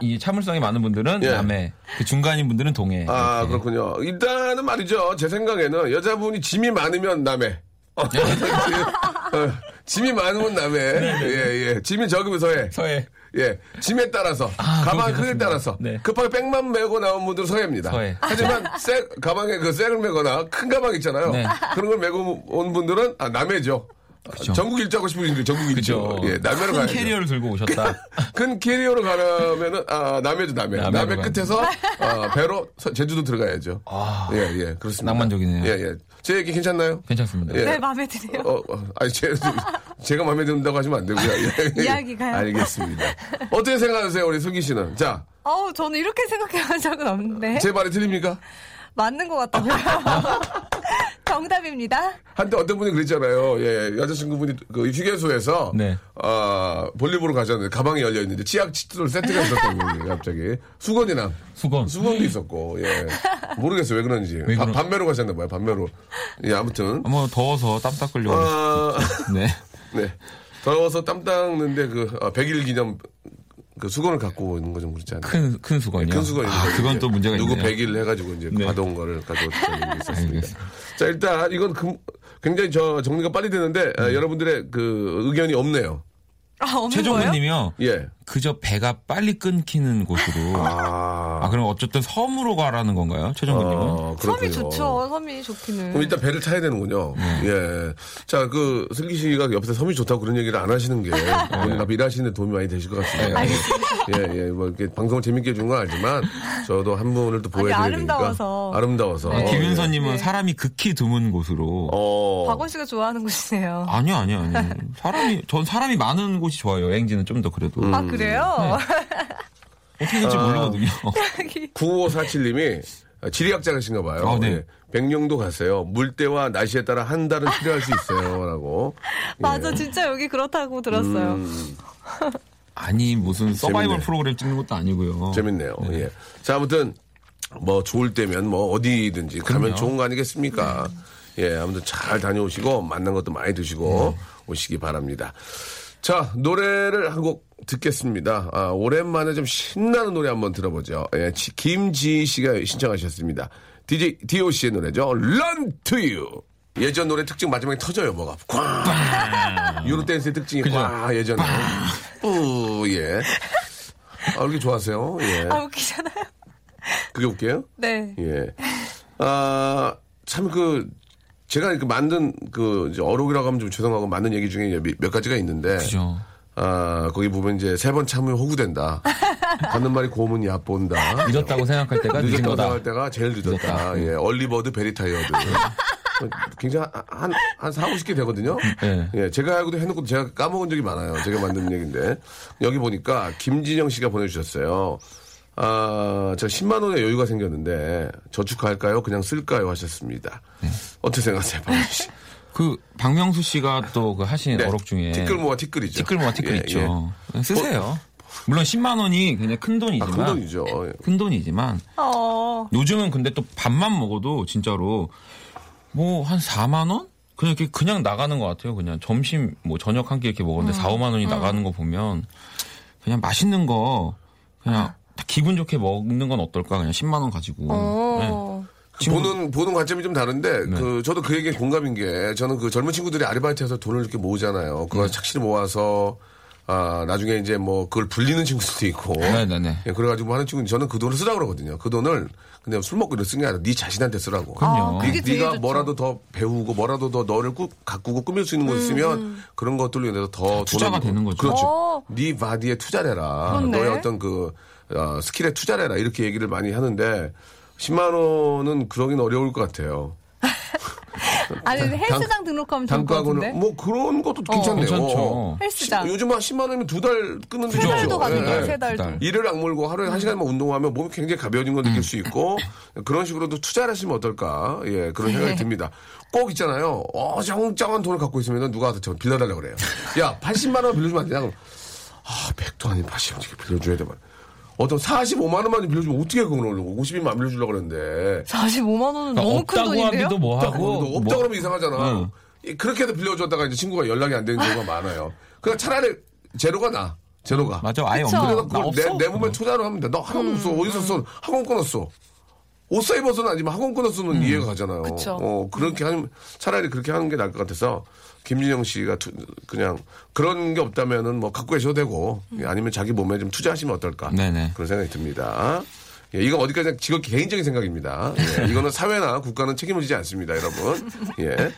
그이 참을성이 많은 분들은 예. 남해, 그 중간인 분들은 동해. 아, 이렇게. 그렇군요. 일단은 말이죠. 제 생각에는 여자분이 짐이 많으면 남해. *laughs* 짐이 많으면 남해. 예, 예. 짐이 적으면 서해. 서해. 예. 짐에 따라서. 아, 가방 크기에. 따라서. 네. 급하게 백만 메고 나온 분들은 서해입니다. 서해. 하지만 *laughs* 새, 가방에 그 쇠를 메거나 큰 가방 있잖아요. 네. 그런 걸 메고 온 분들은 아, 남해죠. 그쵸. 전국 일주하고 싶은 분들 전국 일주. 그죠. 예, 남해로 큰 가야죠. 캐리어를 들고 오셨다. 큰 캐리어로 가려면은 아 남해죠 남해 남해 가야죠. 끝에서 아, 배로 서- 제주도 들어가야죠. 예예 그렇습니다. 낭만적이네요. 예 예 제 얘기 괜찮나요? 괜찮습니다. 예. 네, 마음에 드네요. 어, 어, 아니 제, 제가 마음에 든다고 하시면 안 되고요. 예. 이야기가요? 알겠습니다. 어떻게 생각하세요 우리 슬기 씨는? 자, 어우, 저는 이렇게 생각해 본 적은 없는데. 제 말이 틀립니까? 맞는 것 같다고요. *laughs* 정답입니다. 한때 어떤 분이 그랬잖아요. 예, 여자친구분이 그 휴게소에서 네. 아 볼리보로 가셨는데 가방이 열려 있는데 치약 칫솔 세트가 있었던 분이 *laughs* 갑자기 수건이랑 수건. 수건도 있었고 예 모르겠어요 왜 그런지 왜 바- 그런- 반매로 가셨나 봐요 반매로 예 아무튼 뭐 더워서 땀 닦으려고. 아, 네. *laughs* 네 더워서 땀 닦는데 그 아, 100일 기념 그 수건을 갖고 있는 거 좀 그렇지 않나요? 큰, 큰 수건이요. 큰 수건이 아, 그건 또 문제가 누구 있네요. 100일 해가지고 이제 네. 받아온 거를 가져왔던 게 있었습니다. 알겠습니다. 자 일단 이건 금- 굉장히 저 정리가 빨리 되는데 음. 아, 여러분들의 그 의견이 없네요. 아, 없는 거예요? 최종근님이요. 예. 그저 배가 빨리 끊기는 곳으로. 아, 아, 그럼 어쨌든 섬으로 가라는 건가요? 최종근님은? 어, 그렇군요. 섬이 좋죠. 섬이 좋기는. 그럼 일단 배를 타야 되는군요. 네. 예. 자, 그, 슬기 씨가 옆에서 섬이 좋다고 그런 얘기를 안 하시는 게, 네. 오늘 앞에 일하시는데 도움이 많이 되실 것 같습니다. 예, 예. 뭐, 이렇게 방송을 재밌게 해준 건 알지만, 저도 한 분을 또 보여드려야 되니까. 아름다워서. 아름다워서. 네. 김윤서님은 네. 사람이 극히 드문 곳으로. 어. 박원 씨가 좋아하는 곳이네요. 아니요, 아니요, 아니요. 사람이, 전 사람이 많은 곳이 좋아요. 여행지는 좀 더 그래도. 음. 아, 그래 요? *laughs* 어떻게 될지 아. 모르거든요. *laughs* 9547님이 지리학자이신가 봐요. 아, 네. 예. 백령도 갔어요. 물때와 날씨에 따라 한 달은 필요할 수 있어요. 라고. *laughs* 맞아, 진짜 여기 그렇다고 들었어요. 음, 아니, 무슨 서바이벌 재밌네. 프로그램 찍는 것도 아니고요. 재밌네요. 예. 자, 아무튼, 뭐, 좋을 때면 뭐, 어디든지 가면 그럼요. 좋은 거 아니겠습니까? 예, 아무튼 잘 다녀오시고, 만난 것도 많이 드시고, 오시기 바랍니다. 자, 노래를 한곡 듣겠습니다. 아, 오랜만에 좀 신나는 노래 한번 들어보죠. 예, 지- 김지희 씨가 신청하셨습니다. DJ DOC의 노래죠. Run to You. 예전 노래 특징 마지막에 터져요, 뭐가. 꽝! 유로댄스의 특징이 그죠? 꽝! 예전에. 뿌, 예. 아, 이렇게 좋아하세요? 예. 아, 웃기잖아요. 그게 웃겨요? 네. 예. 아, 참 그, 제가 그 만든 그, 이제 어록이라고 하면 좀 죄송하고 만든 얘기 중에 몇, 몇 가지가 있는데. 그죠. 아, 거기 보면 이제 세 번 참으면 호구된다. 받는 말이 고문 얕본다. 늦었다고 생각할 때가 늦었다고 거다. 생각할 때가 제일 늦었다. 늦었다. 예, early bird very tired. 굉장히 한, 한 4, 50개 되거든요. 예. 예, 제가 알고도 해놓고 제가 까먹은 적이 많아요. 제가 만든 얘기인데. 여기 보니까 김진영 씨가 보내주셨어요. 아, 저 10만 원의 여유가 생겼는데 저축할까요? 그냥 쓸까요? 하셨습니다. 어떻게 생각하세요, 박원 씨? 그, 박명수 씨가 또 그 하신 네. 어록 중에. 티끌 모아 티끌이죠. 티끌 모아 티끌 예, 있죠. 쓰세요. 물론 10만 원이 굉장히 큰 아, 돈이지만. 큰 돈이죠. 예. 큰 돈이지만 어. 요즘은 근데 또 밥만 먹어도 진짜로 뭐 한 4만 원? 그냥 이렇게 그냥 나가는 것 같아요. 그냥 점심 뭐 저녁 한 끼 이렇게 먹었는데 4, 5만 원이 나가는 거 보면 그냥 맛있는 거 그냥 다 기분 좋게 먹는 건 어떨까? 그냥 10만 원 가지고. 네. 어. 친구- 보는 보는 관점이 좀 다른데 네. 그 저도 그 얘기에 공감인 게 저는 그 젊은 친구들이 아르바이트해서 돈을 이렇게 모으잖아요. 그걸 네. 착실히 모아서 아 나중에 이제 뭐 그걸 불리는 친구들도 있고. 네네네. 예, 그래가지고 뭐 하는 친구는 저는 그 돈을 쓰라고 그러거든요. 그 돈을 그냥 술 먹고 이런 쓴게 아니라 네 자신한테 쓰라고. 그럼요. 아, 그게 네, 네가 좋죠. 뭐라도 더 배우고 뭐라도 더 너를 꾹 가꾸고 꾸밀 수 있는 곳 있으면 그런 것들로 인해서 더 투자가 돈을- 되는 거죠. 그렇죠. 어. 네 바디에 투자를 해라. 그렇네. 너의 어떤 그 어, skill에 투자를 해라. 이렇게 얘기를 많이 하는데 10만 원은 그러긴 어려울 것 같아요. *laughs* 아니, 헬스장 등록하면 좋을 것 단가고는 같은데. 뭐 그런 것도 괜찮네요. 괜찮죠. 헬스장. 요즘 한 10만 원이면 두 달 끊는 세 달도. 가능해요, 예, 예. 세 달도. 두 달. 이를 악물고 하루에 한 시간만 운동하면 몸이 굉장히 가벼워진 걸 느낄 수 있고 그런 식으로도 투자를 하시면 어떨까 예 그런 생각이 듭니다 꼭 있잖아요 어정쩡한 돈을 갖고 있으면 누가 저 빌려달라 그래요 야 80만 원 빌려주면 안 되냐 그럼 아 100도 아닌 80만 원 빌려줘야 돼 어떤 45만 원만 빌려주면 어떻게 그걸 50이만 안 빌려주려고 그랬는데 45만 원은 너무 큰 돈인데요? 하기도 뭐 없다고 하고. 그러면 없다 뭐- 그러면 이상하잖아 응. 이- 그렇게 해서 빌려줬다가 이제 친구가 연락이 안 되는 경우가 많아요 그냥 차라리 제로가 나 제로가 맞아. 아예. 없는 그래서 나 그걸 내. 내 몸에 하면 돼. 너 학원 없어. 어디서 써? 학원 끊었어. 옷 사입어서는 아니지만 학원 끊었으면 이해가 가잖아요. 그쵸. 어, 그렇게 하는, 차라리 그렇게 하는 게 나을 것 같아서, 김진영 씨가 투- 그냥 그런 게 없다면은 뭐 갖고 계셔도 되고, 예, 아니면 자기 몸에 좀 투자하시면 어떨까. 네네. 그런 생각이 듭니다. 예, 이건 어디까지 지금 개인적인 생각입니다. 예, 이거는 사회나 국가는 책임을 지지 않습니다, 여러분. 예.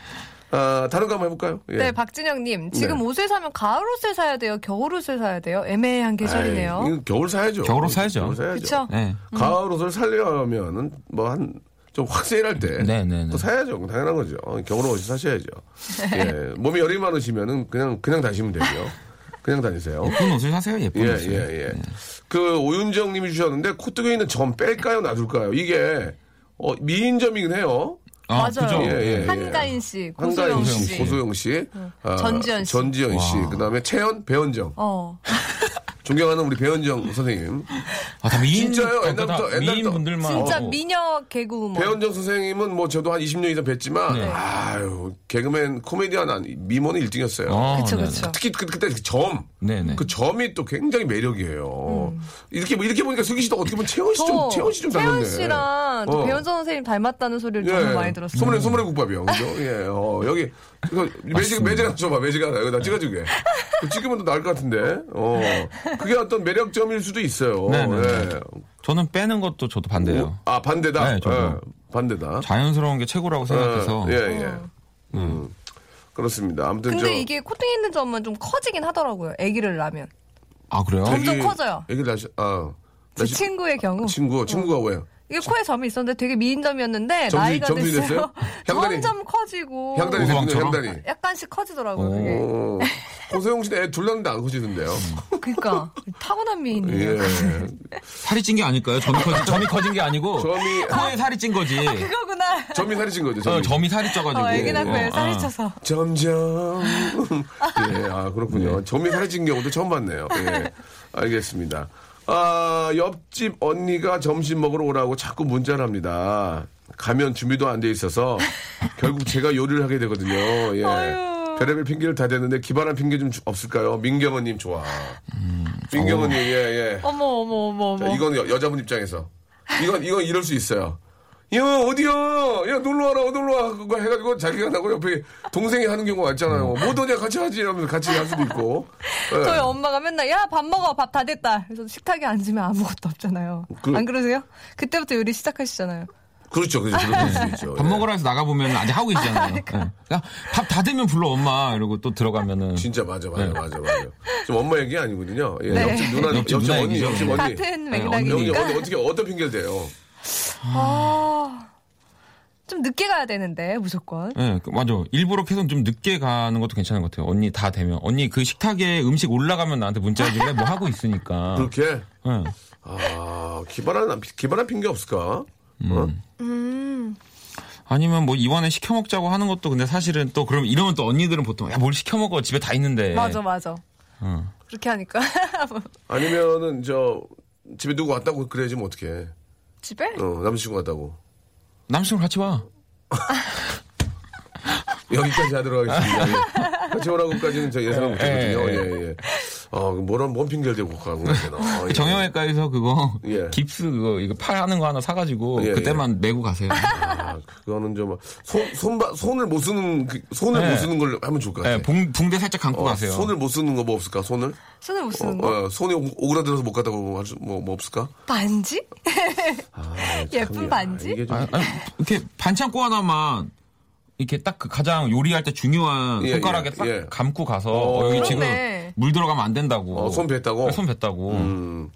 아, 다른 거 한번 해볼까요? 예. 네, 박진영님. 지금 네. 옷을 사면 가을 옷을 사야 돼요? 겨울 옷을 사야 돼요? 애매한 계절이네요. 겨울 사야죠. 겨울 옷 사야죠. 겨울 사야죠. 그쵸? 네. 가을 옷을 살려면은 뭐 한 좀 확 세일할 때또 네, 네, 네. 사야죠. 당연한 거죠. 겨울 옷을 사셔야죠. 예. 몸이 열이 많으시면은 그냥 그냥 다니시면 되고요. 그냥 다니세요. 예쁜 옷을 사세요. 예쁜 예, 옷을. 예, 예. 그 오윤정 님이 주셨는데 코뜨기에 있는 점 뺄까요, 놔둘까요? 이게 어, 미인점이긴 해요. 아, 맞아요. 예, 예, 예. 한가인 씨, 고소영 한가인 씨. 씨, 고소영 씨, 아, 전지현 씨. 전지현 씨, 그다음에 채연, 배현정. 어. *laughs* 존경하는 우리 배현정 선생님. 아, 다 미인, 진짜요? 아, 옛날부터- 옛날부터- 분들만. 진짜 하고. 미녀 개그우먼. 배현정 선생님은 뭐 저도 한 20년 이상 뵀지만 네. 아유 개그맨 코미디언 아니 미모는 1등이었어요. 아, 그쵸, 네네. 그쵸. 특히 그, 그때 그 점. 네네. 그 점이 또 굉장히 매력이에요. 이렇게 뭐 이렇게 보니까 슬기 씨도 어떻게 보면 채원 씨좀저 채원 씨좀 닮았네. 채연 씨랑 또 어. 배현정 선생님 닮았다는 소리를 정말 많이 들었어요. 소문의 소문의 국밥이요. 그죠? 예. 어, 여기 이거 매직 매직 하나 줘봐. 매직 하나 여기다 찍어주게. 찍으면 더 나을 것 같은데. 어. 그게 어떤 매력점일 수도 있어요. 네네. 예. 저는 빼는 것도 저도 반대예요. 아 반대다. 네, 저도. 예, 반대다. 자연스러운 게 최고라고 생각해서. 어, 예 예. 음. 그렇습니다. 아무튼 근데 저 이게 코팅 있는 점은 좀 커지긴 하더라고요. 아기를 낳으면. 아, 그래요? 점점 애기- 커져요. 애기 날씨 아제 친구의 경우. 친구 친구가 왜요? 이게 코에 점이 있었는데 되게 미인 점이었는데 점이- 나이가 점이 됐어요. *laughs* 향단이- 점점 커지고 향단이 됐군요. 향단이. 약간씩 커지더라고요. 그게. 어, 고소영 씨는 애둘 낳는데 안 커지던데요. *laughs* 그러니까 타고난 미인이에요. 예. 살이 찐 게 아닐까요? 점이 커진, 점이 커진 게 아니고. *laughs* 점이 코에 살이 찐 거지. 그거구나. 점이 살이 찐 거죠. 점이. 어, 점이 살이 쪄가지고. 어, 애기 낳고 살이 어. 쪄서. 점점. 예, 아, 그렇군요. 네. 점이 살이 찐 경우도 처음 봤네요. 예. 알겠습니다. 아, 옆집 언니가 점심 먹으러 오라고 자꾸 문자를 합니다. 가면 준비도 안 돼 있어서 *laughs* 결국 제가 요리를 하게 되거든요. 예. 별의별 핑계를 다 대는데 기발한 핑계 좀 주- 없을까요? 민경언님 좋아. 음. 민경언님, 예, 예. 어머 어머 어머 자, 어머. 이건 여, 여자분 입장에서. 이건, 이건 이럴 수 있어요. 야, 어디야? 야, 놀러 와라, 놀러 와. 그거 해가지고 자기가 나고 옆에 동생이 하는 경우가 있잖아요. 못 오냐, 같이 하지. 이러면서 같이 할 수도 있고. *laughs* 예. 저희 엄마가 맨날 야 밥 먹어 밥 다 됐다. 그래서 식탁에 앉으면 아무것도 없잖아요. 그- 안 그러세요? 그때부터 요리 시작하시잖아요. 그렇죠, 그렇죠. 그럴 수 있죠. 밥 예. 먹으러 해서 나가보면 아직 하고 계시잖아요. 그러니까. 밥다 되면 불러 엄마 이러고 또 들어가면은 진짜 맞아, 맞아, 네. 맞아, 맞아. 지금 엄마 얘기 아니거든요. 예, 네. 옆집 누나, 옆집 옆집 누나 언니, 얘기죠. 옆집 언니. 같은 네, 맥락이니까. 언니 어떻게, 어떤 핑계를 대요? 아, 좀 늦게 가야 되는데 무조건. 예, 그- 맞아. 일부러 계속 좀 늦게 가는 것도 괜찮은 것 같아요. 언니 다 되면. 언니 그 식탁에 음식 올라가면 나한테 문자 해줄래? 뭐 하고 있으니까. *laughs* 그렇게? 예. 아, 기발한, 기발한 핑계 없을까? 어? 아니면 뭐 이번에 시켜 먹자고 하는 것도 근데 사실은 또 그럼 이러면 또 언니들은 보통 야 뭘 시켜 먹어 집에 다 있는데. 맞아 맞아. 어. 그렇게 하니까 *laughs* 아니면은, 저, 집에 누구 왔다고 그래야지 뭐 어떡해. 집에 어, 남자친구 왔다고. 남친구 같이 와. *laughs* 여기까지 하도록 하겠습니다. 예. 같이 오라고까지는 저 예상을 못했거든요. 예, 예, 예. 어, 뭐런, 뭔 핑계를 대고 가고 *laughs* 그러나. 예. 정형외과에서 그거 *laughs* 예. 깁스 그거 이거 팔 하는 거 하나 사가지고 예, 그때만 메고 가세요. 아, 그거는 좀, 손, 손, 손을 못 쓰는, 그- 손을 네. 못 쓰는 걸 하면 좋을 것 같아. 예, 봉, 붕대 살짝 감고 어, 가세요. 손을 못 쓰는 거 뭐 없을까, 손을? 손을 못 어, 쓰는 거. 어, 손이 오- 오그라들어서 못 갔다고 할 수, 뭐, 뭐 없을까? 반지? 아, *laughs* 예쁜 반지? 좀, 아, 아니, 이렇게 반창고 하나만 이렇게 딱 그 가장 요리할 때 중요한 예, 손가락에 예, 딱 예. 감고 가서 어, 어, 여기 지금 그러네. 물 들어가면 안 된다고. 어, 손 뱉다고? 네, 손 뱉다고. 음.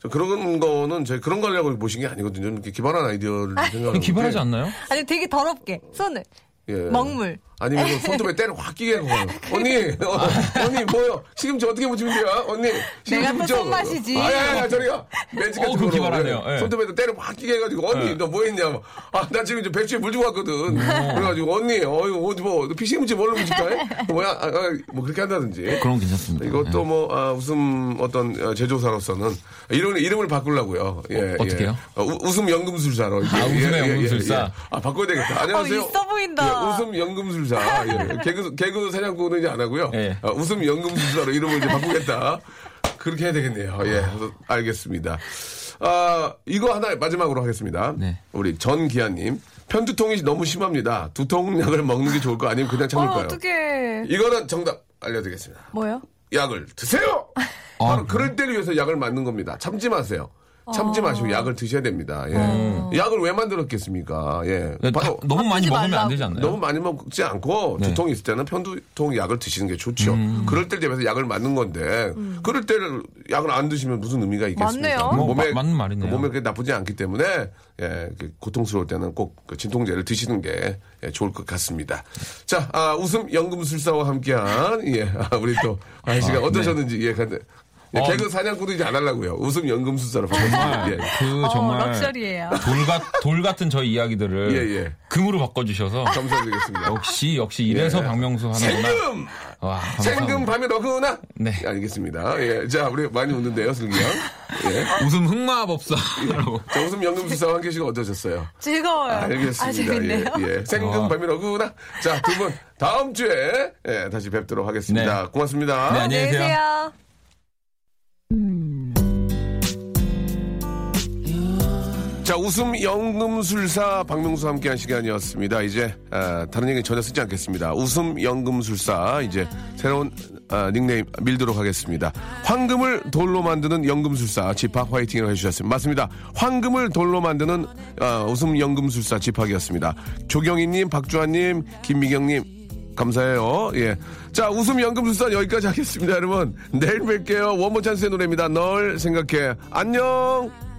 저 그런 거는 저희 그런 거 하려고 보신 게 아니거든요. 이렇게 기발한 아이디어를 생각하는 기발하지. 않나요? 아니 되게 더럽게 손을 예. 먹물. 아니면 그 손톱에 때를 확 끼게 하고. 언니, 어, 언니 뭐요? 시금치 어떻게 묻히면 돼요? 언니, 내가 또 묻혀. 손맛이지. 아야야 저리가 매직같이 어, 그거 기발하네요. 예. 손톱에다 때를 확 끼게 해가지고 언니 예. 너뭐 했냐? 아나 지금 이제 배추에 물 주고 왔거든. 음. 그래가지고 언니 어이 어디 뭐 피시금치 뭘로 묻힐까? 해? 뭐야? 아, 아, 뭐 그렇게 한다든지. 그런 거 괜찮습니다. 이것도 예. 뭐 아, 웃음 어떤 어, 제조사로서는 이런 이름을 바꾸려고요. 예, 어, 어떻게요? 예. 어, 우- 웃음 연금술사로. 아, 웃음의 연금술사. 아 바꿔야 되겠다. 안녕하세요. 어, 있어 보인다. 예, 웃음 연금술 사. 예. *laughs* 개그 개그 사냥꾼은 이제 안 하고요. 예. 아, 웃음 연금술사로 이름을 이제 바꾸겠다. 그렇게 해야 되겠네요. 예, 그래서 알겠습니다. 아 이거 하나 마지막으로 하겠습니다. 네. 우리 전기아님 편두통이 너무 심합니다. 두통약을 먹는 게 좋을까 아니면 그냥 어 참을까요? 어떡해. 이거는 정답 알려드리겠습니다. 뭐요? 약을 드세요. 아, 바로 그럴 때를 위해서 약을 맞는 겁니다. 참지 마세요. 참지 마시고 약을 드셔야 됩니다. 예. 어. 약을 왜 만들었겠습니까? 예. 네, 다- 바로 너무 많이 먹으면 안. 되지 않나요? 너무 많이 먹지 않고 네. 두통이 있을 때는 편두통 약을 드시는 게 좋죠. 음. 그럴 때를 대비해서 약을 맞는 건데 그럴 때를 약을 안 드시면 무슨 의미가 있겠습니까? 맞네요. 뭐, 마- 맞는 말이네요. 몸에 그게 나쁘지 않기 때문에 예, 그 고통스러울 때는 꼭그 진통제를 드시는 게 예, 좋을 것 같습니다. 자, 아, 웃음 연금술사와 함께한 예, 아, 우리 또 아, 네. 어떠셨는지 예, 예, 어. 개그 사냥꾼도 이제 안 하려고요. 웃음 연금술사로 바꿨습니다. *laughs* 예. 그 어, 정말 럭셔리예요. 돌, 같, 돌 같은 저희 이야기들을 예, 예. 금으로 바꿔주셔서 감사드리겠습니다. 역시 역시 이래서 예. 박명수 하는구나. 생금! 와. 생금 밤에 너구나? 네. 예, 알겠습니다. 예. 자, 우리 많이 웃는데요, 슬기 양. 예. 웃음 흑마법사라고. 자, 웃음 연금술사 한계 씨가 어떠셨어요? 즐거워요. 알겠습니다. 아. 예, 예. 생금 어. 밤이 너구나? 자, 두 분 다음 주에 예, 다시 뵙도록 하겠습니다. 네. 고맙습니다. 네, 안녕히. 계세요. 자, 웃음 연금술사 박명수 함께한 시간이었습니다. 이제 아, 다른 얘기 전혀 쓰지 않겠습니다. 웃음 연금술사 이제 새로운 아, 닉네임 밀도록 하겠습니다. 황금을 돌로 만드는 연금술사 집합 화이팅을 해주셨습니다. 맞습니다. 황금을 돌로 만드는 아, 웃음 연금술사 집합이었습니다. 조경희님, 박주환님, 김미경님 감사해요. 예. 자, 웃음 연금술사 여기까지 하겠습니다, 여러분. 내일 뵐게요. 원모 찬스의 노래입니다. 널 생각해. 안녕!